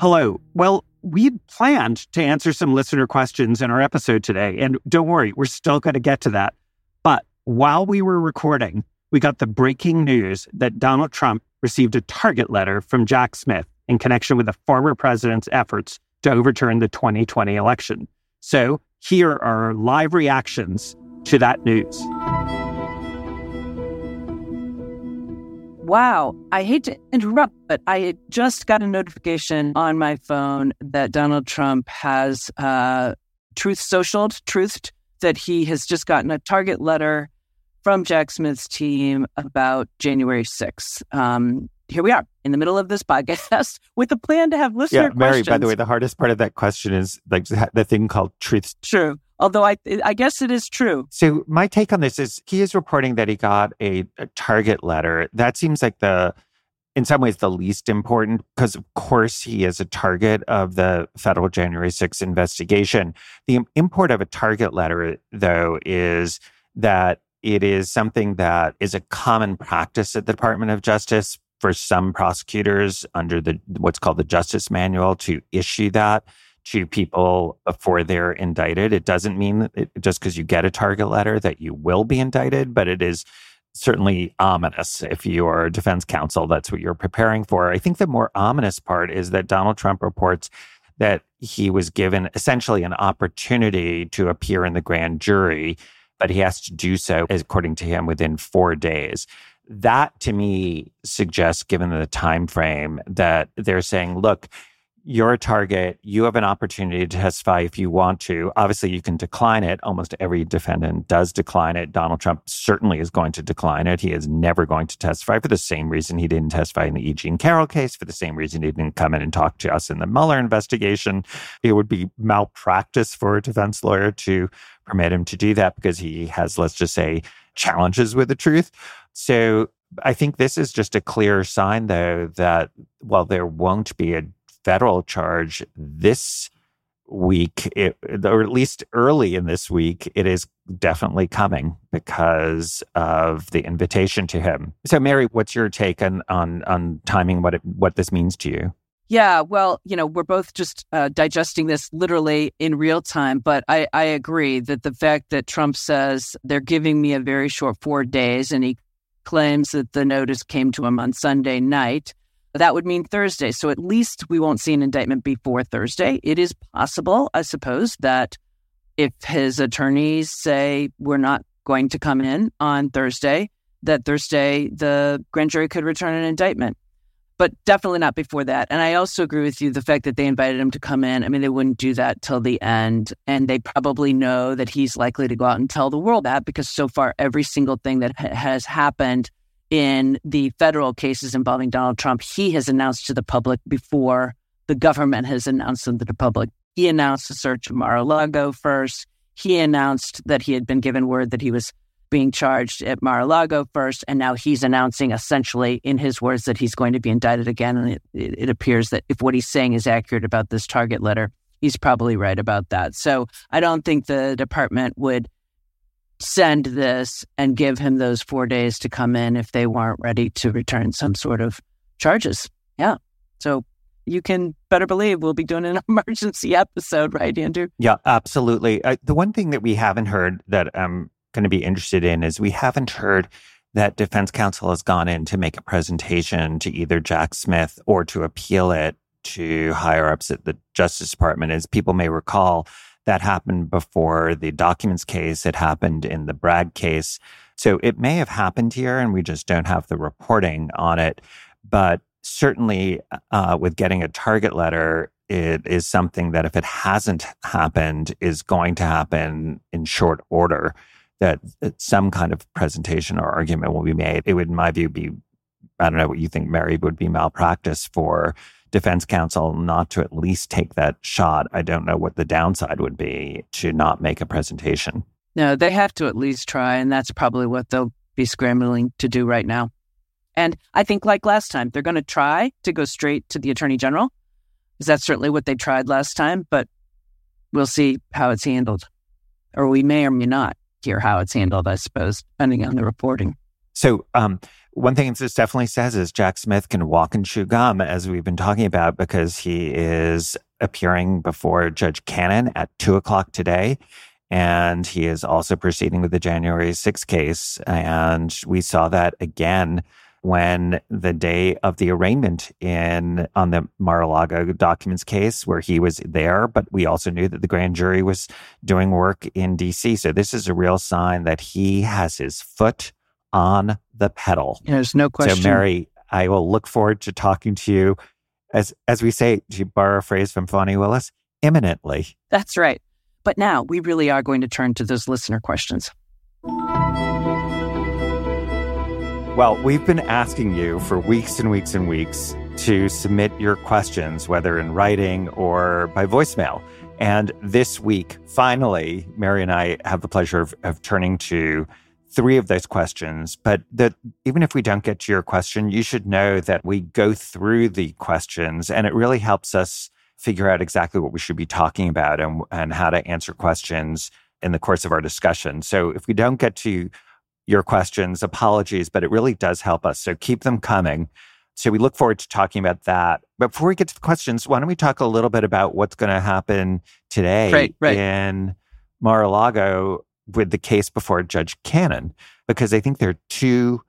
Hello. Well, we planned to answer some listener questions in our episode today. And don't worry, we're still going to get to that. But while we were recording, we got the breaking news that Donald Trump received a target letter from Jack Smith in connection with the former president's efforts to overturn the 2020 election. So here are live reactions to that news. Wow. I hate to interrupt, but I just got a notification on my phone that Donald Trump has uh, truth socialed, truthed that he has just gotten a target letter from Jack Smith's team about January 6th. Um, here we are in the middle of this podcast with a plan to have listener yeah, Mary, questions. by the way, the hardest part of that question is like the thing called truth. True. Although I, I guess it is true. So my take on this is he is reporting that he got a, a target letter. That seems like the, in some ways, the least important because, of course, he is a target of the federal January 6th investigation. The import of a target letter, though, is that it is something that is a common practice at the Department of Justice for some prosecutors under the what's called the Justice Manual to issue that to people before they're indicted. It doesn't mean it, just because you get a target letter that you will be indicted, but it is certainly ominous if you are a defense counsel. That's what you're preparing for. I think the more ominous part is that Donald Trump reports that he was given essentially an opportunity to appear in the grand jury, but he has to do so, according to him, within four days that to me suggests given the time frame that they're saying look you're a target. You have an opportunity to testify if you want to. Obviously, you can decline it. Almost every defendant does decline it. Donald Trump certainly is going to decline it. He is never going to testify for the same reason he didn't testify in the E. Jean Carroll case, for the same reason he didn't come in and talk to us in the Mueller investigation. It would be malpractice for a defense lawyer to permit him to do that because he has, let's just say, challenges with the truth. So I think this is just a clear sign, though, that while there won't be a federal charge this week, it, or at least early in this week, it is definitely coming because of the invitation to him. So, Mary, what's your take on on, on timing? What it, what this means to you? Yeah, well, you know, we're both just uh, digesting this literally in real time, but I, I agree that the fact that Trump says they're giving me a very short four days, and he claims that the notice came to him on Sunday night that would mean Thursday. So at least we won't see an indictment before Thursday. It is possible, I suppose, that if his attorneys say we're not going to come in on Thursday, that Thursday the grand jury could return an indictment. But definitely not before that. And I also agree with you the fact that they invited him to come in. I mean, they wouldn't do that till the end. And they probably know that he's likely to go out and tell the world that because so far, every single thing that ha- has happened in the federal cases involving Donald Trump, he has announced to the public before the government has announced them to the public. He announced the search of Mar-a-Lago first. He announced that he had been given word that he was being charged at Mar-a-Lago first, and now he's announcing essentially in his words that he's going to be indicted again. And it, it appears that if what he's saying is accurate about this target letter, he's probably right about that. So I don't think the department would send this and give him those four days to come in if they weren't ready to return some sort of charges. Yeah. So you can better believe we'll be doing an emergency episode, right, Andrew? Yeah, absolutely. Uh, the one thing that we haven't heard that I'm going to be interested in is we haven't heard that defense counsel has gone in to make a presentation to either Jack Smith or to appeal it to higher ups at the Justice Department. As people may recall, that happened before the documents case. It happened in the Bragg case. So it may have happened here and we just don't have the reporting on it. But certainly uh, with getting a target letter, it is something that if it hasn't happened, is going to happen in short order. That, that some kind of presentation or argument will be made. It would, in my view, be I don't know what you think, Mary, would be malpractice for defense counsel not to at least take that shot, I don't know what the downside would be to not make a presentation. No, they have to at least try, and that's probably what they'll be scrambling to do right now. And I think, like last time, they're going to try to go straight to the attorney general, because that's certainly what they tried last time. But we'll see how it's handled, or we may or may not hear how it's handled. I suppose, depending on the reporting. So, um, one thing this definitely says is Jack Smith can walk and chew gum, as we've been talking about, because he is appearing before Judge Cannon at two o'clock today. And he is also proceeding with the January 6th case. And we saw that again when the day of the arraignment in on the Mar-a-Lago documents case where he was there, but we also knew that the grand jury was doing work in DC. So this is a real sign that he has his foot on the pedal. There's no question. So Mary, I will look forward to talking to you as as we say, to borrow a phrase from Fani Willis, imminently. That's right. But now we really are going to turn to those listener questions. Well, we've been asking you for weeks and weeks and weeks to submit your questions, whether in writing or by voicemail. And this week, finally, Mary and I have the pleasure of, of turning to three of those questions. But that even if we don't get to your question, you should know that we go through the questions and it really helps us figure out exactly what we should be talking about and, and how to answer questions in the course of our discussion. So if we don't get to your questions. Apologies, but it really does help us. So keep them coming. So we look forward to talking about that. But before we get to the questions, why don't we talk a little bit about what's going to happen today right, right. in Mar-a-Lago with the case before Judge Cannon? Because I think there are two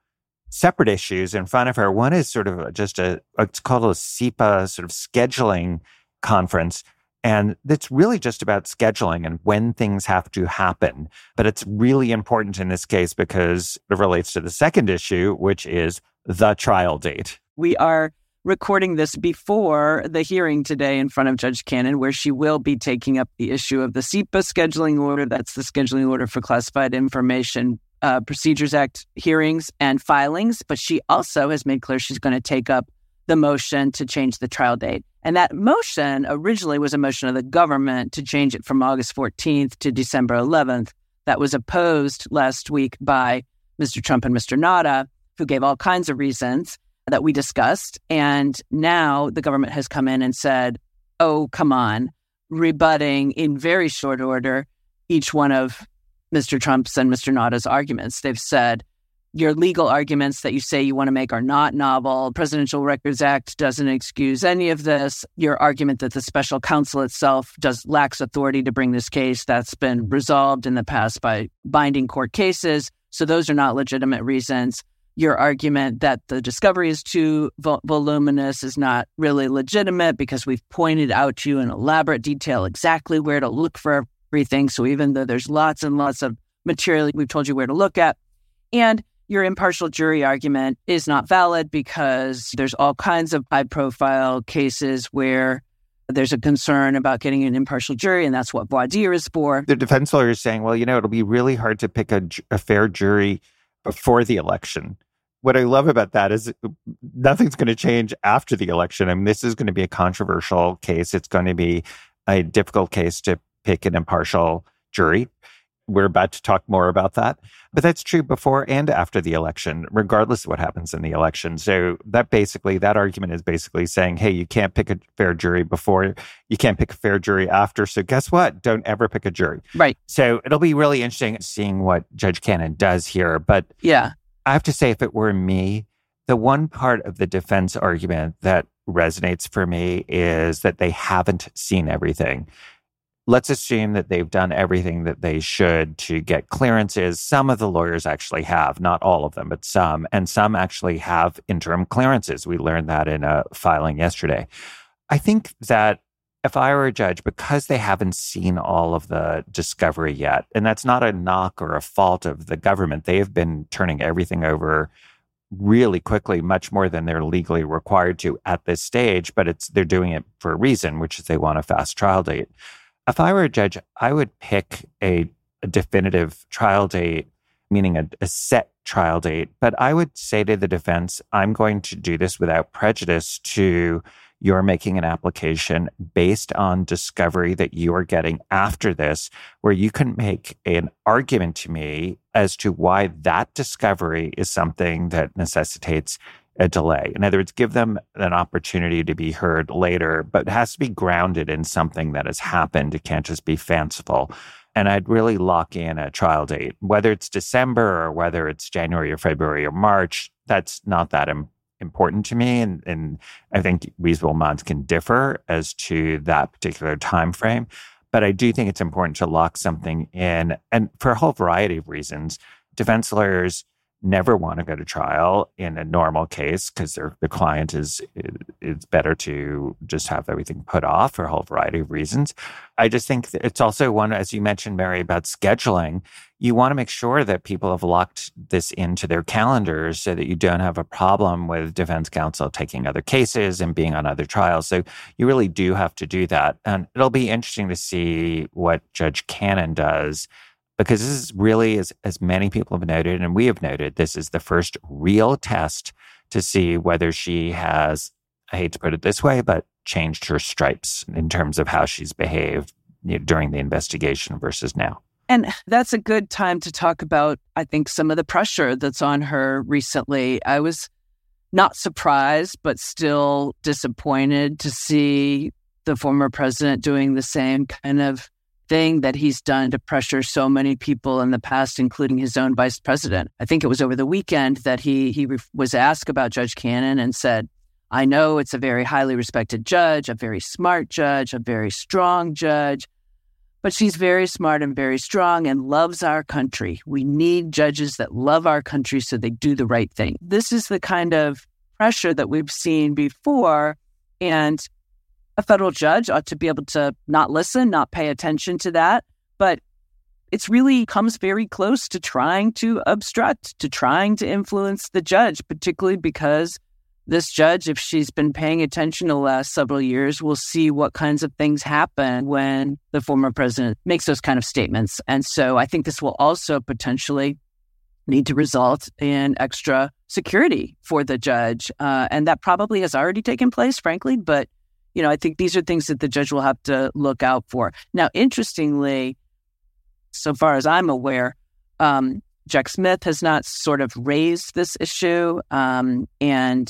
separate issues in front of her. One is sort of just a, it's called a CIPA sort of scheduling conference. And it's really just about scheduling and when things have to happen. But it's really important in this case because it relates to the second issue, which is the trial date. We are recording this before the hearing today in front of Judge Cannon, where she will be taking up the issue of the CIPA scheduling order. That's the scheduling order for classified information uh, Procedures Act hearings and filings. But she also has made clear she's going to take up the motion to change the trial date. And that motion originally was a motion of the government to change it from August 14th to December 11th. That was opposed last week by Mr. Trump and Mr. Nauta, who gave all kinds of reasons that we discussed. And now the government has come in and said, oh, come on, rebutting in very short order each one of Mr. Trump's and Mr. Nauta's arguments. They've said, your legal arguments that you say you want to make are not novel. Presidential Records Act doesn't excuse any of this. Your argument that the special counsel itself does lacks authority to bring this case that's been resolved in the past by binding court cases. So those are not legitimate reasons. Your argument that the discovery is too vol- voluminous is not really legitimate because we've pointed out to you in elaborate detail exactly where to look for everything. So even though there's lots and lots of material, we've told you where to look at. And your impartial jury argument is not valid because there's all kinds of high profile cases where there's a concern about getting an impartial jury, and that's what voir dire is for. The defense lawyer is saying, well, you know, it'll be really hard to pick a, a fair jury before the election. What I love about that is uh, nothing's going to change after the election. I mean, this is going to be a controversial case. It's going to be a difficult case to pick an impartial jury. We're about to talk more about that. But that's true before and after the election, regardless of what happens in the election. So that basically, that argument is basically saying, hey, you can't pick a fair jury before, you can't pick a fair jury after. So guess what? Don't ever pick a jury. Right. So it'll be really interesting seeing what Judge Cannon does here. But yeah, I have to say, if it were me, the one part of the defense argument that resonates for me is that they haven't seen everything let's assume that they've done everything that they should to get clearances. Some of the lawyers actually have, not all of them, but some, and some actually have interim clearances. We learned that in a filing yesterday. I think that if I were a judge, because they haven't seen all of the discovery yet, and that's not a knock or a fault of the government, they have been turning everything over really quickly, much more than they're legally required to at this stage, but it's they're doing it for a reason, which is they want a fast trial date. If I were a judge, I would pick a, a definitive trial date, meaning a, a set trial date. But I would say to the defense, I'm going to do this without prejudice to you're making an application based on discovery that you are getting after this, where you can make an argument to me as to why that discovery is something that necessitates a delay. In other words, give them an opportunity to be heard later, but it has to be grounded in something that has happened. It can't just be fanciful. And I'd really lock in a trial date, whether it's December or whether it's January or February or March. That's not that Im- important to me. And, and I think reasonable minds can differ as to that particular time frame. But I do think it's important to lock something in, and for a whole variety of reasons. Defense lawyers never want to go to trial in a normal case because the client is it's better to just have everything put off for a whole variety of reasons. I just think it's also one, as you mentioned, Mary, about scheduling. You want to make sure that people have locked this into their calendars so that you don't have a problem with defense counsel taking other cases and being on other trials. So you really do have to do that. And it'll be interesting to see what Judge Cannon does because this is really, as, as many people have noted, and we have noted, this is the first real test to see whether she has, I hate to put it this way, but changed her stripes in terms of how she's behaved you know, during the investigation versus now. And that's a good time to talk about, I think, some of the pressure that's on her recently. I was not surprised, but still disappointed to see the former president doing the same kind of thing that he's done to pressure so many people in the past, including his own vice president. I think it was over the weekend that he he was asked about Judge Cannon and said, "I know it's a very highly respected judge, a very smart judge, a very strong judge." But she's very smart and very strong and loves our country. We need judges that love our country so they do the right thing. This is the kind of pressure that we've seen before. And a federal judge ought to be able to not listen, not pay attention to that. But it's really comes very close to trying to obstruct, to trying to influence the judge, particularly because this judge, if she's been paying attention the last several years, will see what kinds of things happen when the former president makes those kind of statements. And so I think this will also potentially need to result in extra security for the judge. Uh, and that probably has already taken place, frankly, but you know, I think these are things that the judge will have to look out for. Now, interestingly, so far as I'm aware, um, Jack Smith has not sort of raised this issue. Um, and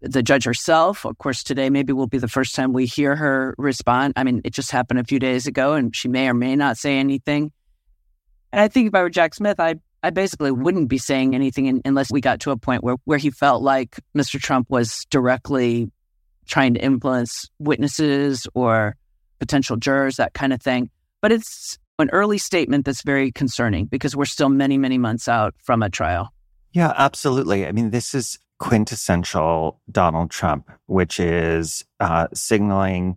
the judge herself, of course, today maybe will be the first time we hear her respond. I mean, it just happened a few days ago, and she may or may not say anything. And I think if I were Jack Smith, I I basically wouldn't be saying anything unless we got to a point where where he felt like Mr. Trump was directly trying to influence witnesses or potential jurors, that kind of thing. But it's an early statement that's very concerning because we're still many, many months out from a trial. Yeah, absolutely. I mean, this is quintessential Donald Trump, which is uh, signaling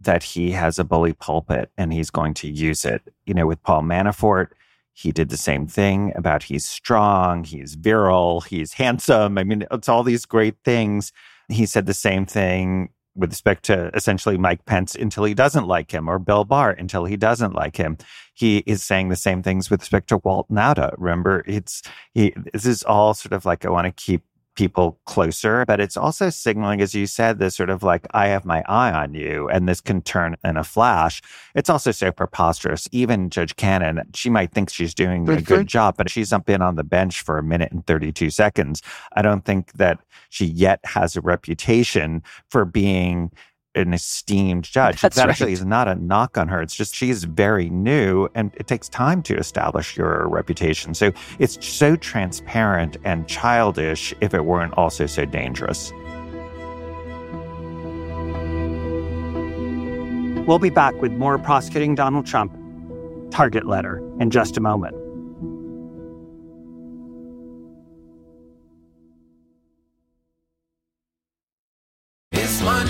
that he has a bully pulpit and he's going to use it. You know, with Paul Manafort, he did the same thing about he's strong, he's virile, he's handsome. I mean, it's all these great things he said the same thing with respect to essentially Mike Pence until he doesn't like him, or Bill Barr until he doesn't like him. He is saying the same things with respect to Walt Nauta. Remember, it's he. This is all sort of like I want to keep people closer, but it's also signaling, as you said, this sort of like, I have my eye on you, and this can turn in a flash. It's also so preposterous. Even Judge Cannon, she might think she's doing a good mm-hmm. job, but she's in on the bench for a minute and 32 seconds. I don't think that she yet has a reputation for being an esteemed judge. That's that actually right. is not a knock on her. It's just she's very new and it takes time to establish your reputation. So it's so transparent and childish if it weren't also so dangerous. We'll be back with more prosecuting Donald Trump target letter in just a moment. It's Monday night.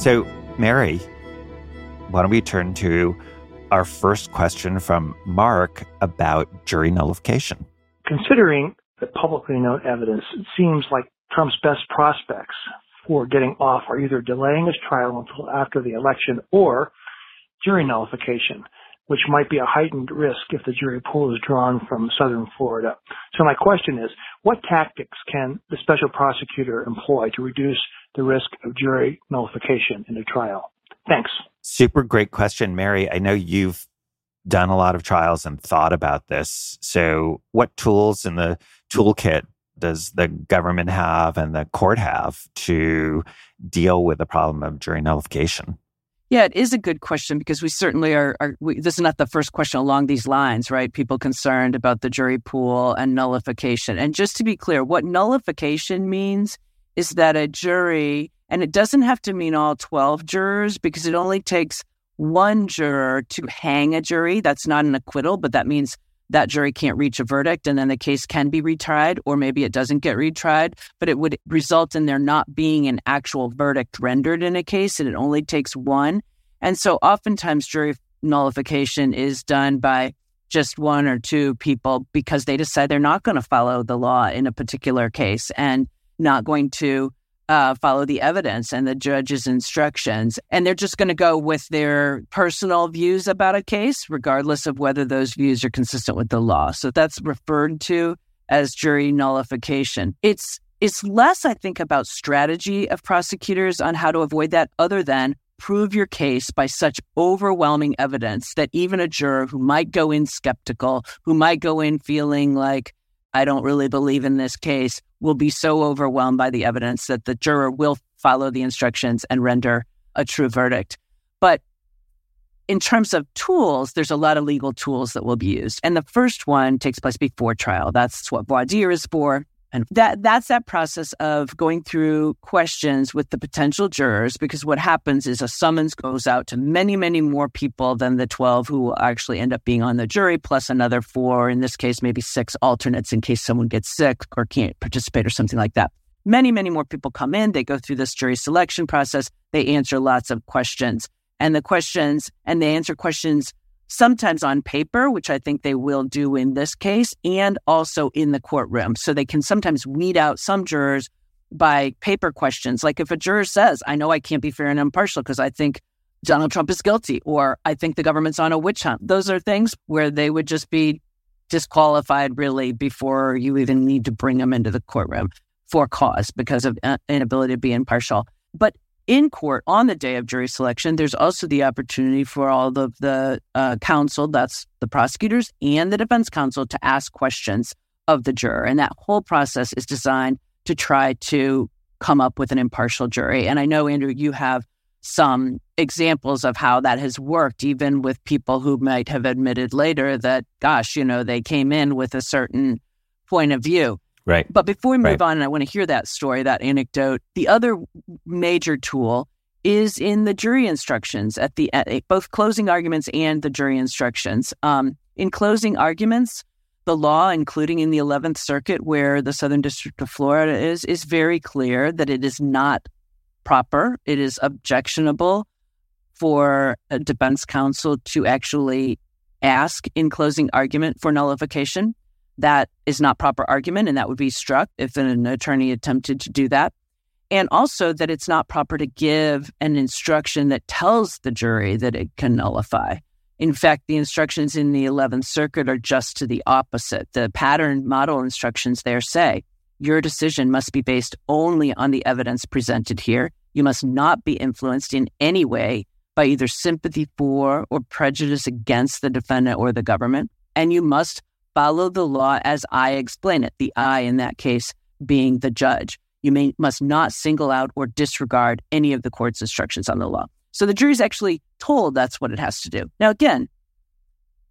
So, Mary, why don't we turn to our first question from Mark about jury nullification? Considering the publicly known evidence, it seems like Trump's best prospects for getting off are either delaying his trial until after the election or jury nullification, which might be a heightened risk if the jury pool is drawn from southern Florida. So my question is, what tactics can the special prosecutor employ to reduce the risk of jury nullification in a trial? Thanks. Super great question, Mary. I know you've done a lot of trials and thought about this. So, what tools in the toolkit does the government have and the court have to deal with the problem of jury nullification? Yeah, it is a good question because we certainly are. are we, this is not the first question along these lines, right? People concerned about the jury pool and nullification. And just to be clear, what nullification means is that a jury, and it doesn't have to mean all 12 jurors because it only takes one juror to hang a jury. That's not an acquittal, but that means that jury can't reach a verdict and then the case can be retried, or maybe it doesn't get retried, but it would result in there not being an actual verdict rendered in a case, and it only takes one. And so oftentimes jury nullification is done by just one or two people because they decide they're not going to follow the law in a particular case and not going to uh, follow the evidence and the judge's instructions. And they're just going to go with their personal views about a case, regardless of whether those views are consistent with the law. So that's referred to as jury nullification. It's it's less, I think, about strategy of prosecutors on how to avoid that, other than prove your case by such overwhelming evidence that even a juror who might go in skeptical, who might go in feeling like, I don't really believe in this case, will be so overwhelmed by the evidence that the juror will follow the instructions and render a true verdict. But in terms of tools, there's a lot of legal tools that will be used. And the first one takes place before trial. That's what voir dire is for. And that that's that process of going through questions with the potential jurors because what happens is a summons goes out to many, many more people than the 12 who actually end up being on the jury, plus another four, in this case, maybe six alternates in case someone gets sick or can't participate or something like that. Many, many more people come in. They go through this jury selection process. They answer lots of questions. And the questions, and they answer questions sometimes on paper, which I think they will do in this case, and also in the courtroom. So they can sometimes weed out some jurors by paper questions. Like if a juror says, I know I can't be fair and impartial because I think Donald Trump is guilty, or I think the government's on a witch hunt. Those are things where they would just be disqualified really before you even need to bring them into the courtroom for cause because of uh, inability to be impartial. But in court on the day of jury selection, there's also the opportunity for all of the uh, counsel, that's the prosecutors and the defense counsel, to ask questions of the juror. And that whole process is designed to try to come up with an impartial jury. And I know, Andrew, you have some examples of how that has worked, even with people who might have admitted later that, gosh, you know, they came in with a certain point of view. Right. But before we move Right. on, and I want to hear that story, that anecdote, the other major tool is in the jury instructions at the at both closing arguments and the jury instructions. Um, in closing arguments, the law, including in the Eleventh Circuit, where the Southern District of Florida is, is very clear that it is not proper. It is objectionable for a defense counsel to actually ask in closing argument for nullification. That is not proper argument, and that would be struck if an attorney attempted to do that. And also that it's not proper to give an instruction that tells the jury that it can nullify. In fact, the instructions in the 11th Circuit are just to the opposite. The pattern model instructions there say your decision must be based only on the evidence presented here. You must not be influenced in any way by either sympathy for or prejudice against the defendant or the government. And you must follow the law as I explain it, the I in that case being the judge. You may, must not single out or disregard any of the court's instructions on the law. So the jury's actually told that's what it has to do. Now, again,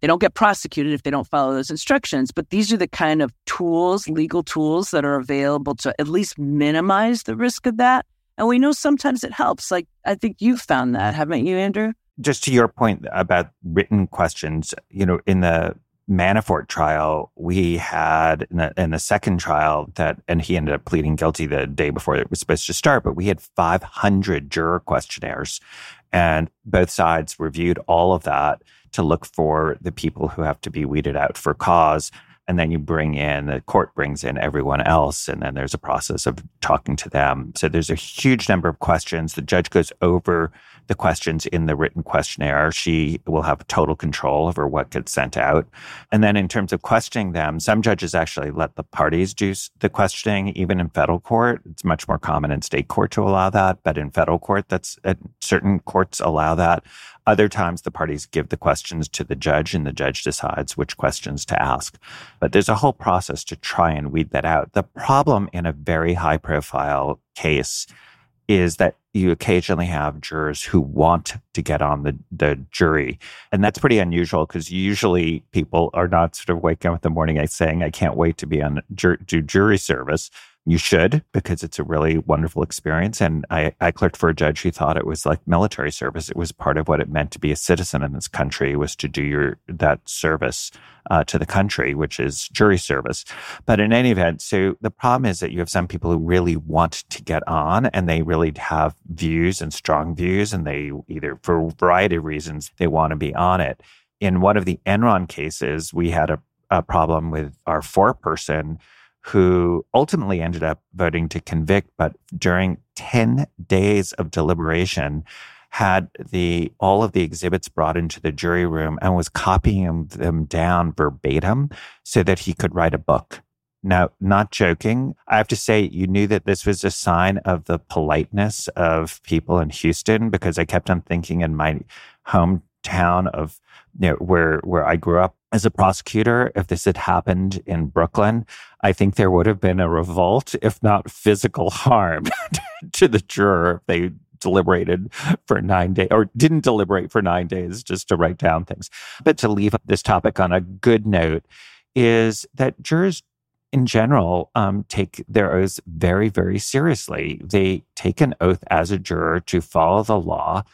they don't get prosecuted if they don't follow those instructions, but these are the kind of tools, legal tools that are available to at least minimize the risk of that. And we know sometimes it helps. Like I think you've found that, haven't you, Andrew? Just to your point about written questions, you know, in the Manafort trial, we had in the, in the, second trial that, and he ended up pleading guilty the day before it was supposed to start, but we had 500 juror questionnaires and both sides reviewed all of that to look for the people who have to be weeded out for cause. And then you bring in, the court brings in everyone else, and then there's a process of talking to them. So there's a huge number of questions. The judge goes over the questions in the written questionnaire. She will have total control over what gets sent out. And then in terms of questioning them, some judges actually let the parties do the questioning, even in federal court. It's much more common in state court to allow that, but in federal court, that's certain courts allow that. Other times, the parties give the questions to the judge, and the judge decides which questions to ask. But there's a whole process to try and weed that out. The problem in a very high profile case is that you occasionally have jurors who want to get on the, the jury. And that's pretty unusual because usually people are not sort of waking up in the morning and saying, I can't wait to be on do jury service you should because it's a really wonderful experience. And I, I clerked for a judge who thought it was like military service. It was part of what it meant to be a citizen in this country was to do your that service uh, to the country, which is jury service. But in any event, so the problem is that you have some people who really want to get on and they really have views and strong views, and they either for a variety of reasons they want to be on it. In one of the Enron cases, we had a, a problem with our foreperson who ultimately ended up voting to convict, but during 10 days of deliberation, had the all of the exhibits brought into the jury room and was copying them down verbatim so that he could write a book. Now, not joking, I have to say, you knew that this was a sign of the politeness of people in Houston because I kept on thinking in my hometown of you know, where where I grew up as a prosecutor, if this had happened in Brooklyn, I think there would have been a revolt, if not physical harm to the juror if they deliberated for nine days or didn't deliberate for nine days just to write down things. But to leave this topic on a good note is that jurors in general um, take their oaths very, very seriously. They take an oath as a juror to follow the law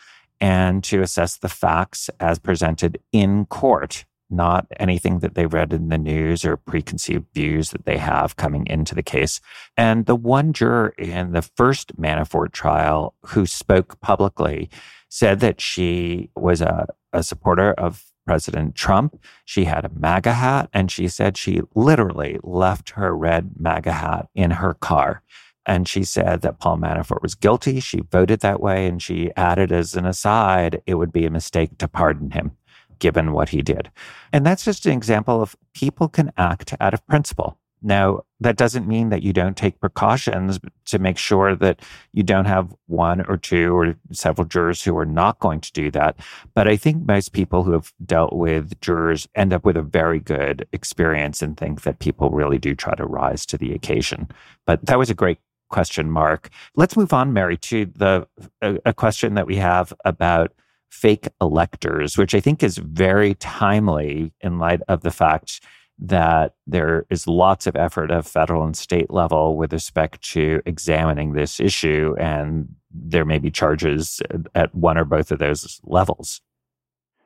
and to assess the facts as presented in court not anything that they read in the news or preconceived views that they have coming into the case. And the one juror in the first Manafort trial who spoke publicly said that she was a, a supporter of President Trump. She had a MAGA hat, and she said she literally left her red MAGA hat in her car. And she said that Paul Manafort was guilty. She voted that way. And she added as an aside, it would be a mistake to pardon him given what he did. And that's just an example of people can act out of principle. Now, that doesn't mean that you don't take precautions to make sure that you don't have one or two or several jurors who are not going to do that. But I think most people who have dealt with jurors end up with a very good experience and think that people really do try to rise to the occasion. But that was a great question, Mark. Let's move on, Mary, to the a, a question that we have about fake electors, which I think is very timely in light of the fact that there is lots of effort at federal and state level with respect to examining this issue, and there may be charges at one or both of those levels.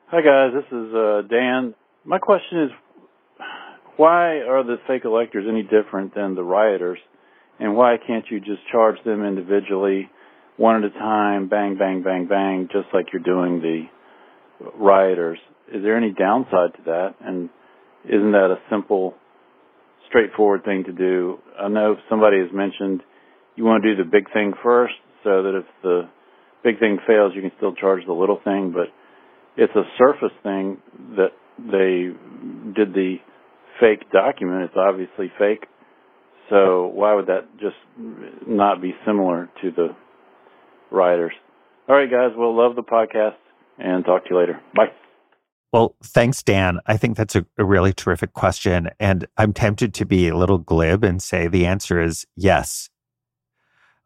Hi, guys. This is uh, Dan. My question is why are the fake electors any different than the rioters? And why can't you just charge them individually one at a time, bang, bang, bang, bang, just like you're doing the rioters. Is there any downside to that? And isn't that a simple, straightforward thing to do? I know somebody has mentioned you want to do the big thing first so that if the big thing fails, you can still charge the little thing, but it's a surface thing that they did the fake document. It's obviously fake. So why would that just not be similar to the rioters. All right, guys. We'll love the podcast and talk to you later. Bye. Well, thanks, Dan. I think that's a, a, really terrific question. And I'm tempted to be a little glib and say the answer is yes,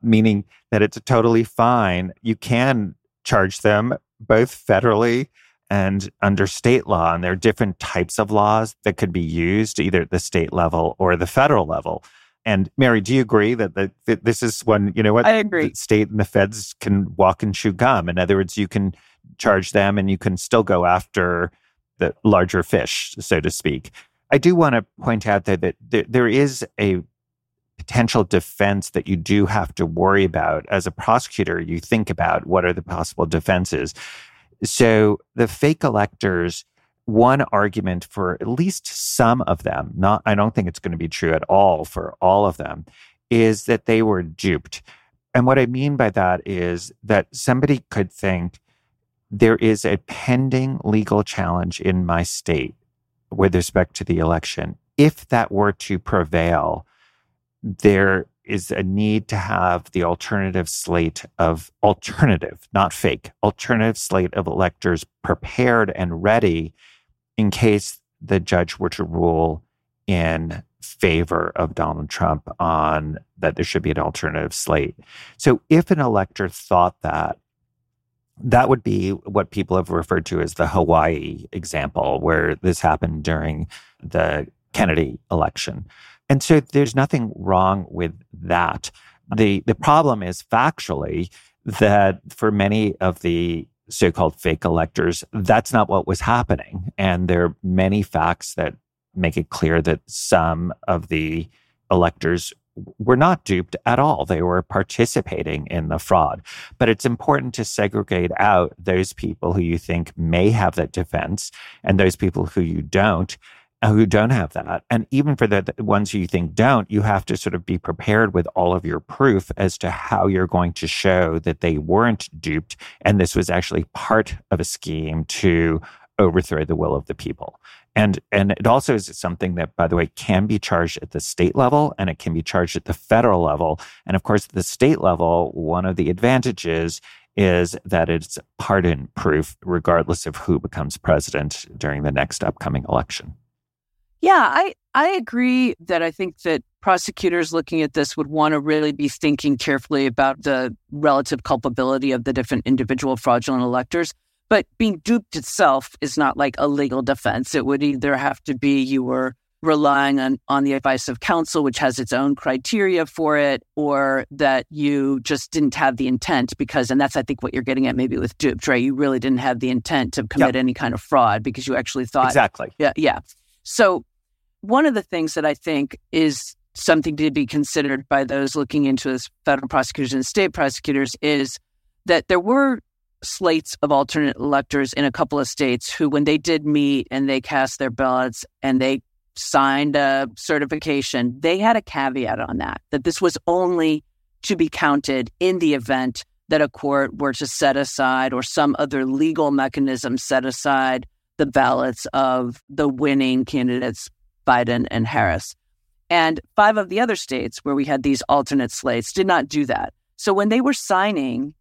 meaning that it's totally fine. You can charge them both federally and under state law. And there are different types of laws that could be used either at the state level or the federal level. And Mary, do you agree that, the, that this is when, you know what? I agree. The state and the feds can walk and chew gum. In other words, you can charge them and you can still go after the larger fish, so to speak. I do want to point out though, that there, there is a potential defense that you do have to worry about as a prosecutor. You think about what are the possible defenses. So the fake electors, one argument for at least some of them, not I don't think it's going to be true at all for all of them, is that they were duped. And what I mean by that is that somebody could think there is a pending legal challenge in my state with respect to the election. If that were to prevail, there is a need to have the alternative slate of alternative, not fake, alternative slate of electors prepared and ready in case the judge were to rule in favor of Donald Trump on that there should be an alternative slate. So if an elector thought that that would be what people have referred to as the Hawaii example, where this happened during the Kennedy election. And so there's nothing wrong with that. The, the problem is factually that for many of the so called fake electors, that's not what was happening. And there are many facts that make it clear that some of the electors were not duped at all. They were participating in the fraud. But it's important to segregate out those people who you think may have that defense and those people who you don't Uh, who don't have that. And even for the, the ones you think don't, you have to sort of be prepared with all of your proof as to how you're going to show that they weren't duped and this was actually part of a scheme to overthrow the will of the people. And and it also is something that, by the way, can be charged at the state level and it can be charged at the federal level. And of course, at the state level, one of the advantages is that it's pardon proof, regardless of who becomes president during the next upcoming election. Yeah, I I agree that I think that prosecutors looking at this would want to really be thinking carefully about the relative culpability of the different individual fraudulent electors. But being duped itself is not like a legal defense. It would either have to be you were relying on, on the advice of counsel, which has its own criteria for it, or that you just didn't have the intent because, and that's, I think, what you're getting at maybe with duped, right? You really didn't have the intent to commit yep. any kind of fraud because you actually thought. Exactly. Yeah. Yeah. So, one of the things that I think is something to be considered by those looking into this federal prosecutors and state prosecutors is that there were slates of alternate electors in a couple of states who, when they did meet and they cast their ballots and they signed a certification, they had a caveat on that, that this was only to be counted in the event that a court were to set aside or some other legal mechanism set aside the ballots of the winning candidates, Biden and Harris. And five of the other states where we had these alternate slates did not do that. So when they were signing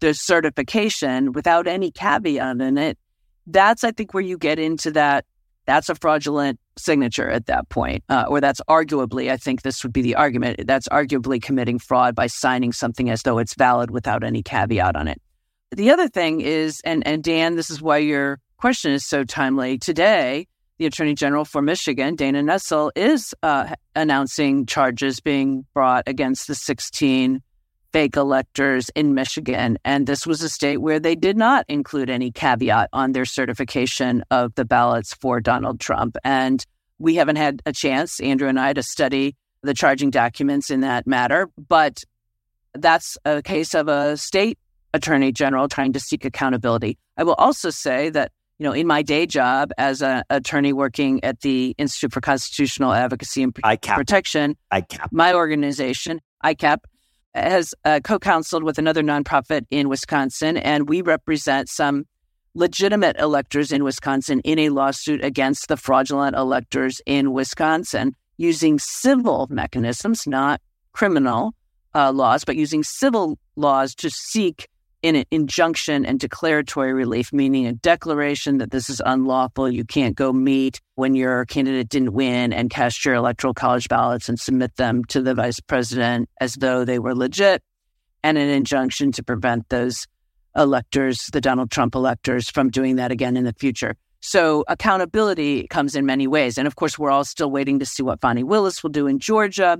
the certification without any caveat in it, that's, I think, where you get into that. That's a fraudulent signature at that point, uh, or that's arguably, I think this would be the argument, that's arguably committing fraud by signing something as though it's valid without any caveat on it. The other thing is, and, and Dan, this is why your question is so timely. Today, the Attorney General for Michigan, Dana Nessel, is uh, announcing charges being brought against the 16 fake electors in Michigan. And this was a state where they did not include any caveat on their certification of the ballots for Donald Trump. And we haven't had a chance, Andrew and I, to study the charging documents in that matter. But that's a case of a state attorney general trying to seek accountability. I will also say that, you know, in my day job as an attorney working at the Institute for Constitutional Advocacy and ICAP. Protection, ICAP. my organization, ICAP, has uh, co-counseled with another nonprofit in Wisconsin, and we represent some legitimate electors in Wisconsin in a lawsuit against the fraudulent electors in Wisconsin using civil mechanisms, not criminal uh, laws, but using civil laws to seek in an injunction and declaratory relief, meaning a declaration that this is unlawful. You can't go meet when your candidate didn't win and cast your electoral college ballots and submit them to the vice president as though they were legit, and an injunction to prevent those electors, the Donald Trump electors, from doing that again in the future. So accountability comes in many ways. And of course, we're all still waiting to see what Fani Willis will do in Georgia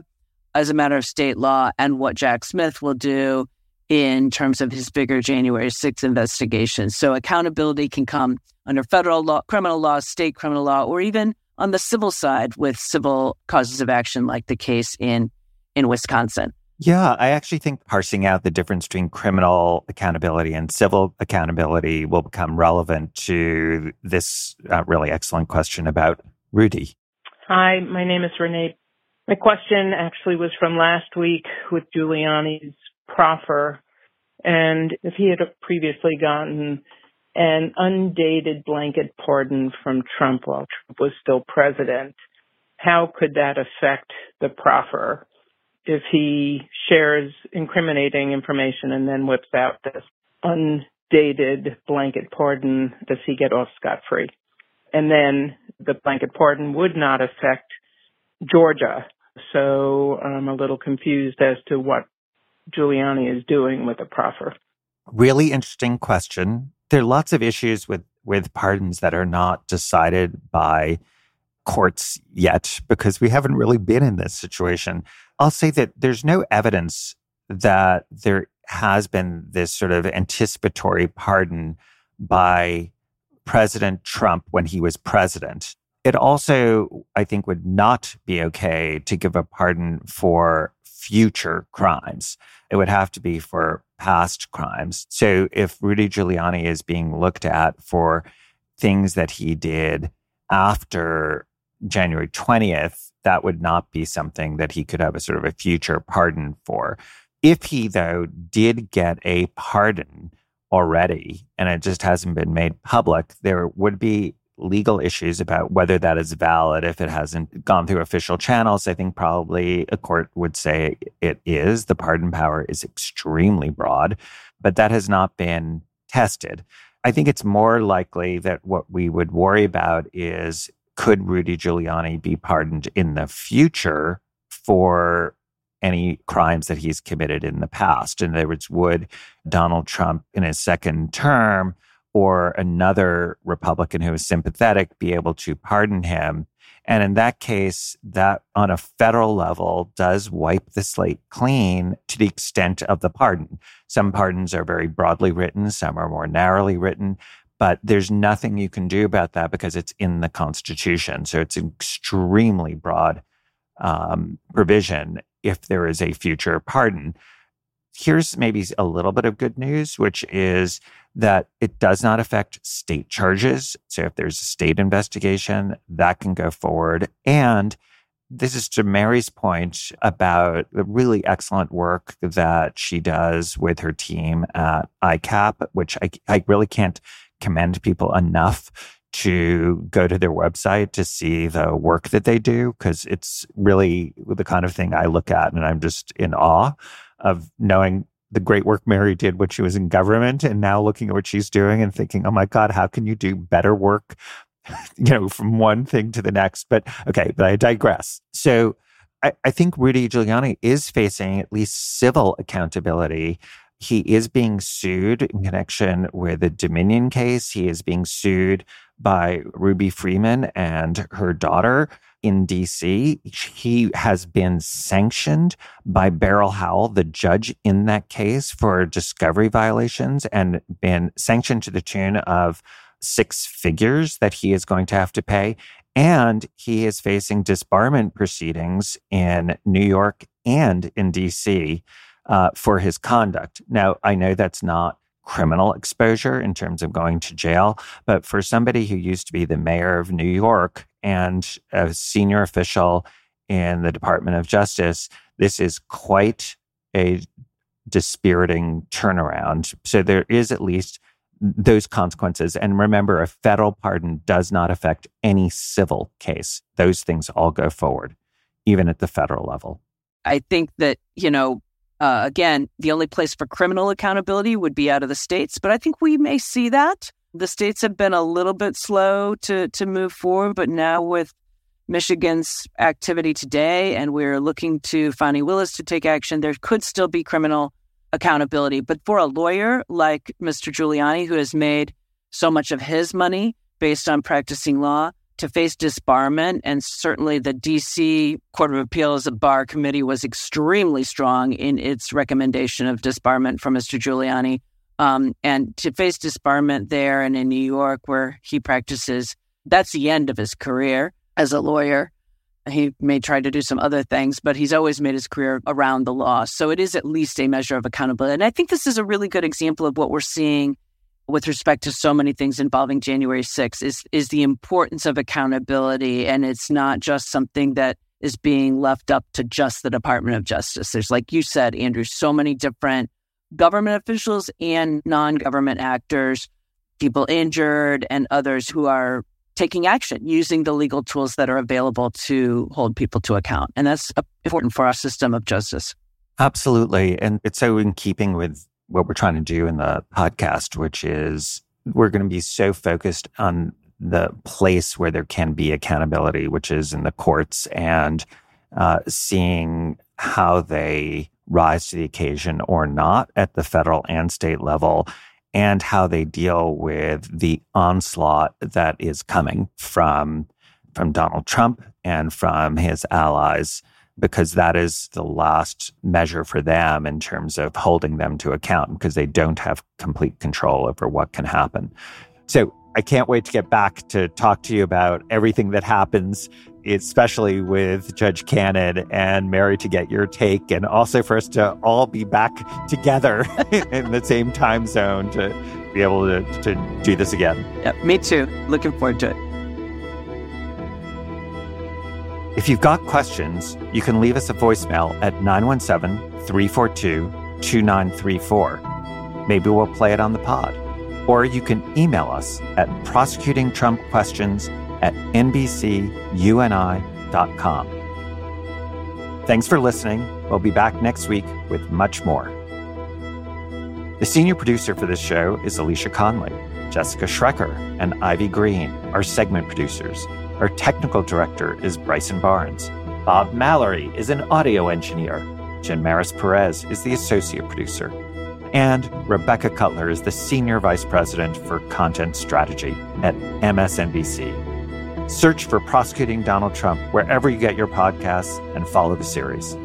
as a matter of state law and what Jack Smith will do in terms of his bigger January 6th investigation. So accountability can come under federal law, criminal law, state criminal law, or even on the civil side with civil causes of action like the case in in Wisconsin. Yeah, I actually think parsing out the difference between criminal accountability and civil accountability will become relevant to this uh, really excellent question about Rudy. Hi, my name is Renee. My question actually was from last week with Giuliani's proffer and if he had previously gotten an undated blanket pardon from Trump while Trump was still president, how could that affect the proffer if he shares incriminating information and then whips out this undated blanket pardon? Does he get off scot free? And then the blanket pardon would not affect Georgia. So I'm a little confused as to what Giuliani is doing with a proffer? Really interesting question. There are lots of issues with with pardons that are not decided by courts yet because we haven't really been in this situation. I'll say that there's no evidence that there has been this sort of anticipatory pardon by President Trump when he was president. It also, I think, would not be okay to give a pardon for future crimes. It would have to be for past crimes. So if Rudy Giuliani is being looked at for things that he did after January 20th, that would not be something that he could have a sort of a future pardon for. If he, though, did get a pardon already and it just hasn't been made public, there would be legal issues about whether that is valid if it hasn't gone through official channels. I think probably a court would say it is. The pardon power is extremely broad, but that has not been tested. I think it's more likely that what we would worry about is could Rudy Giuliani be pardoned in the future for any crimes that he's committed in the past? In other words, would Donald Trump in his second term or another Republican who is sympathetic be able to pardon him. And in that case, that on a federal level does wipe the slate clean to the extent of the pardon. Some pardons are very broadly written, some are more narrowly written, but there's nothing you can do about that because it's in the Constitution. So it's an extremely broad um, provision if there is a future pardon. Here's maybe a little bit of good news, which is that it does not affect state charges. So if there's a state investigation, that can go forward. And this is to Mary's point about the really excellent work that she does with her team at ICAP, which I, I really can't commend people enough to go to their website to see the work that they do because it's really the kind of thing I look at and I'm just in awe of knowing the great work Mary did when she was in government and now looking at what she's doing and thinking, oh my God, how can you do better work, you know, from one thing to the next? But okay, but I digress. So I, I think Rudy Giuliani is facing at least civil accountability. He is being sued in connection with the Dominion case. He is being sued by Ruby Freeman and her daughter in DC. He has been sanctioned by Beryl Howell, the judge in that case, for discovery violations and been sanctioned to the tune of six figures that he is going to have to pay. And he is facing disbarment proceedings in New York and in DC uh, for his conduct. Now, I know that's not criminal exposure in terms of going to jail. But for somebody who used to be the mayor of New York and a senior official in the Department of Justice, this is quite a dispiriting turnaround. So there is at least those consequences. And remember, a federal pardon does not affect any civil case. Those things all go forward, even at the federal level. I think that, you know, Uh, again, the only place for criminal accountability would be out of the states, but I think we may see that. The states have been a little bit slow to to move forward, but now with Michigan's activity today, and we're looking to Fani Willis to take action, there could still be criminal accountability. But for a lawyer like Mr. Giuliani, who has made so much of his money based on practicing law, to face disbarment, and certainly the DC Court of Appeals Bar Committee was extremely strong in its recommendation of disbarment from Mr. Giuliani. Um, and to face disbarment there and in New York, where he practices, that's the end of his career as a lawyer. He may try to do some other things, but he's always made his career around the law. So it is at least a measure of accountability. And I think this is a really good example of what we're seeing with respect to so many things involving January 6th is, is the importance of accountability. And it's not just something that is being left up to just the Department of Justice. There's, like you said, Andrew, so many different government officials and non government actors, people injured, and others who are taking action using the legal tools that are available to hold people to account. And that's important for our system of justice. Absolutely. And it's so in keeping with what we're trying to do in the podcast, which is we're going to be so focused on the place where there can be accountability, which is in the courts, and uh, seeing how they rise to the occasion or not at the federal and state level, and how they deal with the onslaught that is coming from from Donald Trump and from his allies because that is the last measure for them in terms of holding them to account because they don't have complete control over what can happen. So I can't wait to get back to talk to you about everything that happens, especially with Judge Cannon and Mary to get your take, and also for us to all be back together in the same time zone to be able to, to do this again. Yeah, me too. Looking forward to it. If you've got questions, you can leave us a voicemail at 917 342 2934. Maybe we'll play it on the pod. Or you can email us at prosecutingtrumpquestions at nbcuni.com. Thanks for listening. We'll be back next week with much more. The senior producer for this show is Alicia Conley. Jessica Schrecker and Ivy Green are segment producers. Our technical director is Bryson Barnes. Bob Mallory is an audio engineer. Jen Maris Perez is the associate producer. And Rebecca Cutler is the senior vice president for content strategy at MSNBC. Search for Prosecuting Donald Trump wherever you get your podcasts and follow the series.